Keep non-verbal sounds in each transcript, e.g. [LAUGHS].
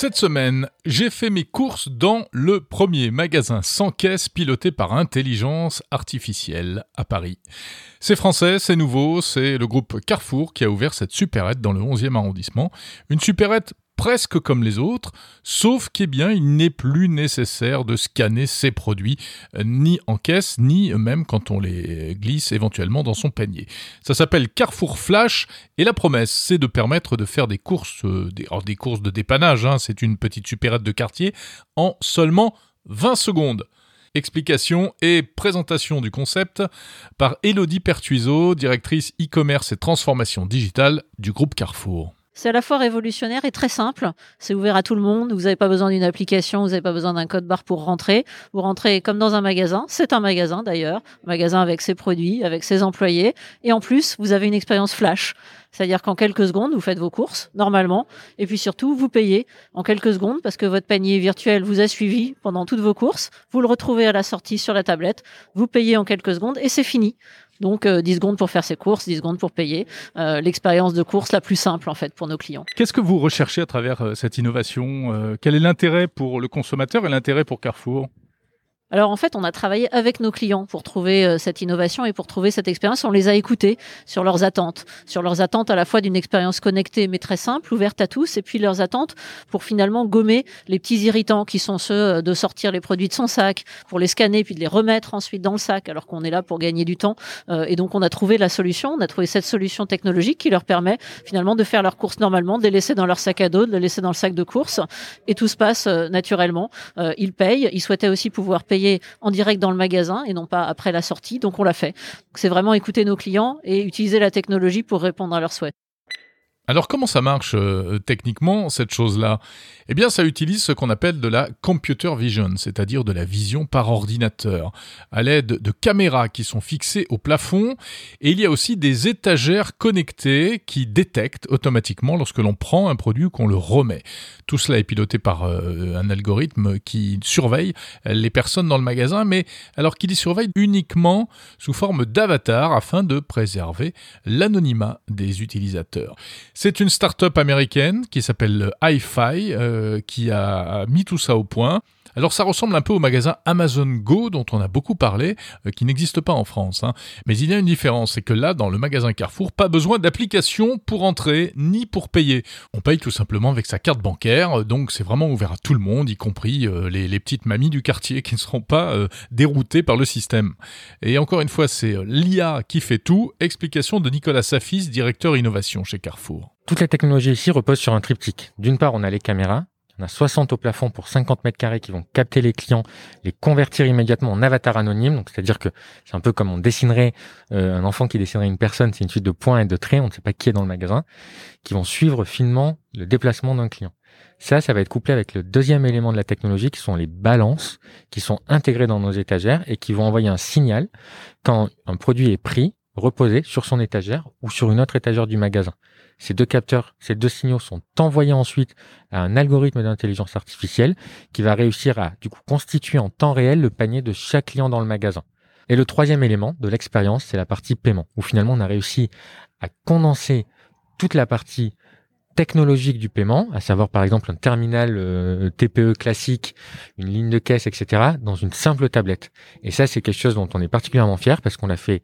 Cette semaine, j'ai fait mes courses dans le premier magasin sans caisse piloté par intelligence artificielle à Paris. C'est français, c'est nouveau, c'est le groupe Carrefour qui a ouvert cette supérette dans le 11e arrondissement. Une supérette presque comme les autres, sauf qu'il bien, il n'est plus nécessaire de scanner ses produits, euh, ni en caisse, ni même quand on les glisse éventuellement dans son panier. Ça s'appelle Carrefour Flash, et la promesse, c'est de permettre de faire des courses, euh, des courses de dépannage, hein, c'est une petite supérette de quartier, en seulement 20 secondes. Explication et présentation du concept par Elodie Pertuiseau, directrice e-commerce et transformation digitale du groupe Carrefour. C'est à la fois révolutionnaire et très simple. C'est ouvert à tout le monde. Vous n'avez pas besoin d'une application, vous n'avez pas besoin d'un code barre pour rentrer. Vous rentrez comme dans un magasin. C'est un magasin d'ailleurs, un magasin avec ses produits, avec ses employés. Et en plus, vous avez une expérience flash. C'est-à-dire qu'en quelques secondes, vous faites vos courses, normalement. Et puis surtout, vous payez en quelques secondes parce que votre panier virtuel vous a suivi pendant toutes vos courses. Vous le retrouvez à la sortie sur la tablette. Vous payez en quelques secondes et c'est fini. Donc 10 euh, secondes pour faire ses courses, 10 secondes pour payer. Euh, l'expérience de course la plus simple en fait pour nos clients. Qu'est-ce que vous recherchez à travers euh, cette innovation Quel est l'intérêt pour le consommateur et l'intérêt pour Carrefour? Alors en fait, on a travaillé avec nos clients pour trouver euh, cette innovation et pour trouver cette expérience. On les a écoutés sur leurs attentes, sur leurs attentes à la fois d'une expérience connectée mais très simple, ouverte à tous, et puis leurs attentes pour finalement gommer les petits irritants qui sont ceux euh, de sortir les produits de son sac, pour les scanner puis de les remettre ensuite dans le sac, alors qu'on est là pour gagner du temps. Euh, et donc on a trouvé la solution, on a trouvé cette solution technologique qui leur permet finalement de faire leurs courses normalement, de les laisser dans leur sac à dos, de les laisser dans le sac de course, et tout se passe naturellement. Ils payent. Ils souhaitaient aussi pouvoir payer en direct dans le magasin et non pas après la sortie. Donc on l'a fait. C'est vraiment écouter nos clients et utiliser la technologie pour répondre à leurs souhaits. Alors comment ça marche euh, techniquement cette chose-là? Eh bien ça utilise ce qu'on appelle de la computer vision, c'est-à-dire de la vision par ordinateur, à l'aide de caméras qui sont fixées au plafond, et il y a aussi des étagères connectées qui détectent automatiquement lorsque l'on prend un produit ou qu'on le remet. Tout cela est piloté par euh, un algorithme qui surveille les personnes dans le magasin, mais alors qu'il y surveille uniquement sous forme d'avatar afin de préserver l'anonymat des utilisateurs. C'est une start-up américaine qui s'appelle hi-fi euh, qui a mis tout ça au point. Alors ça ressemble un peu au magasin Amazon Go dont on a beaucoup parlé, euh, qui n'existe pas en France. Hein. Mais il y a une différence, c'est que là, dans le magasin Carrefour, pas besoin d'application pour entrer ni pour payer. On paye tout simplement avec sa carte bancaire, donc c'est vraiment ouvert à tout le monde, y compris euh, les, petites mamies du quartier qui ne seront pas euh, déroutées par le système. Et encore une fois, c'est l'IA qui fait tout. Explication de Nicolas Safis, directeur innovation chez Carrefour. Toute la technologie ici repose sur un triptyque. D'une part, on a les caméras, on a 60 au plafond pour 50 mètres carrés qui vont capter les clients, les convertir immédiatement en avatar anonyme. Donc, c'est-à-dire que c'est un peu comme on dessinerait euh, un enfant qui dessinerait une personne. C'est une suite de points et de traits. On ne sait pas qui est dans le magasin, qui vont suivre finement le déplacement d'un client. Ça, ça va être couplé avec le deuxième élément de la technologie qui sont les balances qui sont intégrées dans nos étagères et qui vont envoyer un signal quand un produit est pris, reposé sur son étagère ou sur une autre étagère du magasin. Ces deux capteurs, ces deux signaux sont envoyés ensuite à un algorithme d'intelligence artificielle qui va réussir à constituer en temps réel le panier de chaque client dans le magasin. Et le troisième élément de l'expérience, c'est la partie paiement, où finalement on a réussi à condenser toute la partie technologique du paiement, à savoir par exemple un terminal euh, TPE classique, une ligne de caisse, etc., dans une simple tablette. Et ça, c'est quelque chose dont on est particulièrement fier parce qu'on l'a fait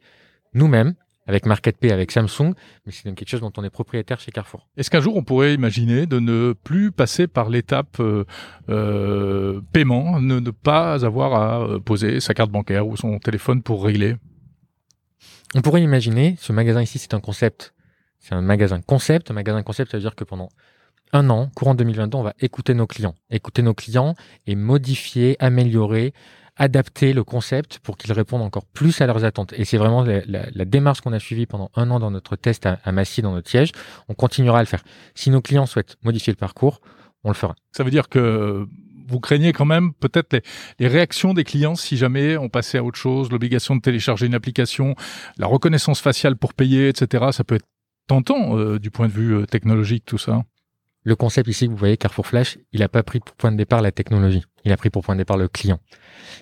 nous-mêmes avec MarketPay, avec Samsung, mais c'est quelque chose dont on est propriétaire chez Carrefour. Est-ce qu'un jour on pourrait imaginer de ne plus passer par l'étape euh, euh, paiement, ne, ne pas avoir à euh, poser sa carte bancaire ou son téléphone pour régler? On pourrait imaginer, ce magasin ici c'est un concept, c'est un magasin concept, un magasin concept ça veut dire que pendant un an, courant 2022, on va écouter nos clients, écouter nos clients et modifier, améliorer, adapter le concept pour qu'ils répondent encore plus à leurs attentes. Et c'est vraiment la, démarche qu'on a suivie pendant un an dans notre test à, Massy, dans notre siège. On continuera à le faire. Si nos clients souhaitent modifier le parcours, on le fera. Ça veut dire que vous craignez quand même peut-être les, les, réactions des clients si jamais on passait à autre chose, l'obligation de télécharger une application, la reconnaissance faciale pour payer, etc. Ça peut être tentant euh, du point de vue euh, technologique, tout ça. Le concept ici vous voyez, Carrefour Flash, il n'a pas pris pour point de départ la technologie. Il a pris pour point de départ le client.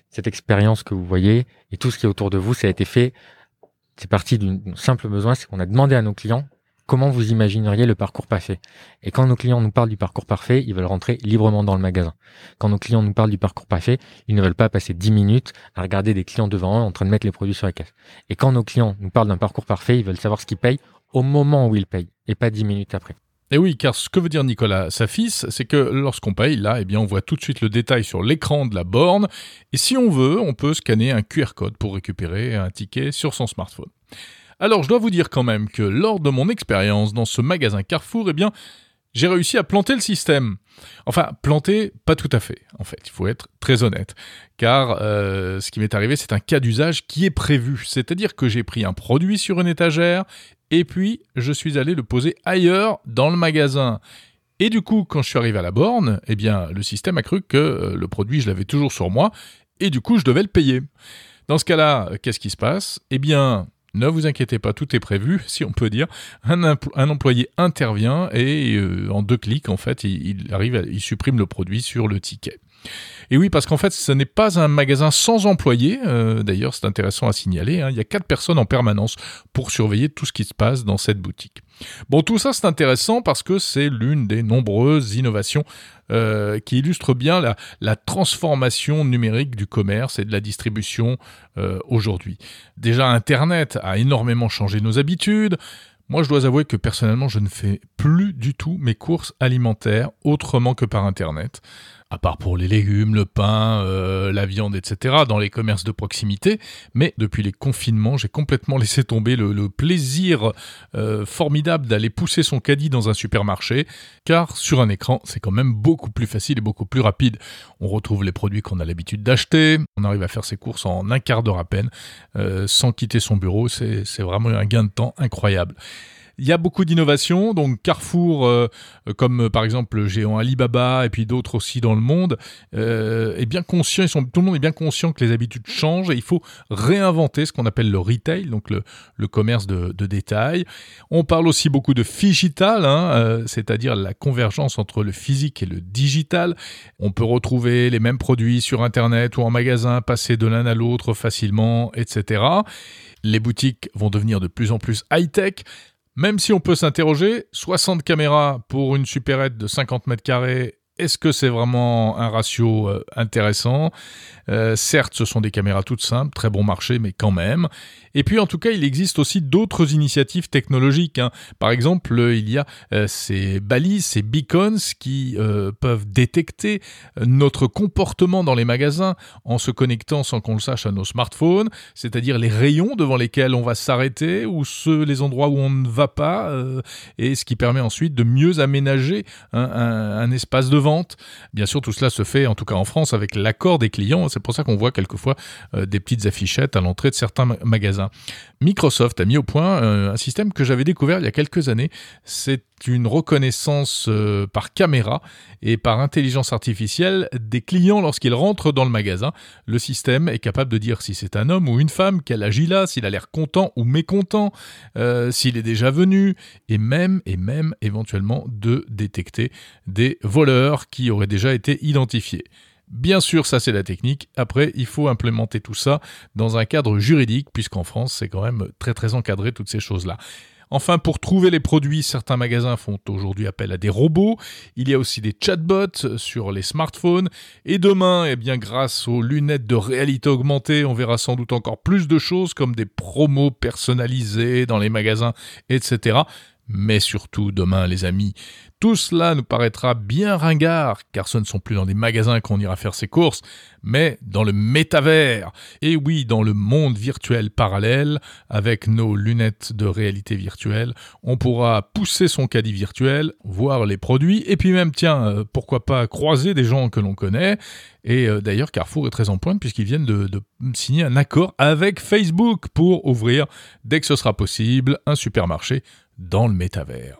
Cette expérience que vous voyez et tout ce qui est autour de vous, ça a été fait c'est parti d'un simple besoin, c'est qu'on a demandé à nos clients comment vous imagineriez le parcours parfait. Et quand nos clients nous parlent du parcours parfait, ils veulent rentrer librement dans le magasin. Quand nos clients nous parlent du parcours parfait, ils ne veulent pas passer 10 minutes à regarder des clients devant eux en train de mettre les produits sur la caisse. Et quand nos clients nous parlent d'un parcours parfait, ils veulent savoir ce qu'ils payent au moment où ils payent et pas 10 minutes après. Et oui, car ce que veut dire Nicolas Safis, c'est que lorsqu'on paye, là, eh on voit tout de suite le détail sur l'écran de la borne. Et si on veut, on peut scanner un QR code pour récupérer un ticket sur son smartphone. Alors, je dois vous dire quand même que lors de mon expérience dans ce magasin Carrefour, eh j'ai réussi à planter le système. Enfin, planter, pas tout à fait, en fait, il faut être très honnête. Car euh, ce qui m'est arrivé, c'est un cas d'usage qui est prévu. C'est-à-dire que j'ai pris un produit sur une étagère et puis je suis allé le poser ailleurs dans le magasin. Et du coup, quand je suis arrivé à la borne, eh bien, le système a cru que euh, le produit, je l'avais toujours sur moi, et du coup, je devais le payer. Dans ce cas-là, qu'est-ce qui se passe? Eh bien, ne vous inquiétez pas, tout est prévu, [LAUGHS] si on peut dire. Un, employé intervient et euh, en deux clics, en fait, il, arrive, il supprime le produit sur le ticket. Et oui, parce qu'en fait, ce n'est pas un magasin sans employés. Euh, d'ailleurs, c'est intéressant à signaler. Hein. il y a quatre personnes en permanence pour surveiller tout ce qui se passe dans cette boutique. Bon, tout ça, c'est intéressant parce que c'est l'une des nombreuses innovations euh, qui illustrent bien la, transformation numérique du commerce et de la distribution euh, aujourd'hui. Déjà, Internet a énormément changé nos habitudes. Moi, je dois avouer que personnellement, je ne fais plus du tout mes courses alimentaires autrement que par Internet à part pour les légumes, le pain, euh, la viande, etc., dans les commerces de proximité. Mais depuis les confinements, j'ai complètement [LAUGHS] laissé tomber le, plaisir euh, formidable d'aller pousser son caddie dans un supermarché, car sur un écran, c'est quand même beaucoup plus facile et beaucoup plus rapide. On retrouve les produits qu'on a l'habitude d'acheter, on arrive à faire ses courses en un quart d'heure à peine, euh, sans quitter son bureau, c'est vraiment un gain de temps incroyable. Il y a beaucoup d'innovations, donc Carrefour, euh, comme euh, par exemple le géant Alibaba et puis d'autres aussi dans le monde, euh, est bien conscient, tout le monde est bien conscient que les habitudes changent et il faut réinventer ce qu'on appelle le retail, donc le, commerce de, détail. On parle aussi beaucoup de digital, hein, c'est-à-dire la convergence entre le physique et le digital. On peut retrouver les mêmes produits sur Internet ou en magasin, passer de l'un à l'autre facilement, etc. Les boutiques vont devenir de plus en plus high-tech. Même si on peut s'interroger, 60 caméras pour une supérette de 50 mètres carrés est-ce que c'est vraiment un ratio euh, intéressant? Euh, Certes, ce sont des caméras toutes simples, très bon marché, mais quand même. Et puis, en tout cas, il existe aussi d'autres initiatives technologiques. Hein. Par exemple, il y a euh, ces balises, ces beacons qui peuvent détecter notre comportement dans les magasins en se connectant sans qu'on le sache à nos smartphones, c'est-à-dire les rayons devant lesquels on va s'arrêter ou les endroits où on ne va pas, et ce qui permet ensuite de mieux aménager un, un espace de Bien sûr, tout cela se fait, en tout cas en France, avec l'accord des clients. C'est pour ça qu'on voit quelquefois euh, des petites affichettes à l'entrée de certains magasins. Microsoft a mis au point euh, un système que j'avais découvert il y a quelques années. C'est une reconnaissance euh, par caméra et par intelligence artificielle des clients lorsqu'ils rentrent dans le magasin. Le système est capable de dire si c'est un homme ou une femme, quel âge a, s'il a l'air content ou mécontent, s'il est déjà venu, et même, et même éventuellement de détecter des voleurs qui auraient déjà été identifiés. Bien sûr, ça c'est la technique. Après, il faut implémenter tout ça dans un cadre juridique, puisqu'en France, c'est quand même très très encadré toutes ces choses-là. Enfin, pour trouver les produits, certains magasins font aujourd'hui appel à des robots. Il y a aussi des chatbots sur les smartphones. Et demain, eh bien, grâce aux lunettes de réalité augmentée, on verra sans doute encore plus de choses comme des promos personnalisés dans les magasins, etc. Mais surtout, demain, les amis, tout cela nous paraîtra bien ringard, car ce ne sont plus dans des magasins qu'on ira faire ses courses, mais dans le métavers. Et oui, dans le monde virtuel parallèle, avec nos lunettes de réalité virtuelle, on pourra pousser son caddie virtuel, voir les produits, et puis même, tiens, euh, pourquoi pas croiser des gens que l'on connaît. Et euh, d'ailleurs, Carrefour est très en pointe puisqu'ils viennent de, de signer un accord avec Facebook pour ouvrir, dès que ce sera possible, un supermarché dans le métavers.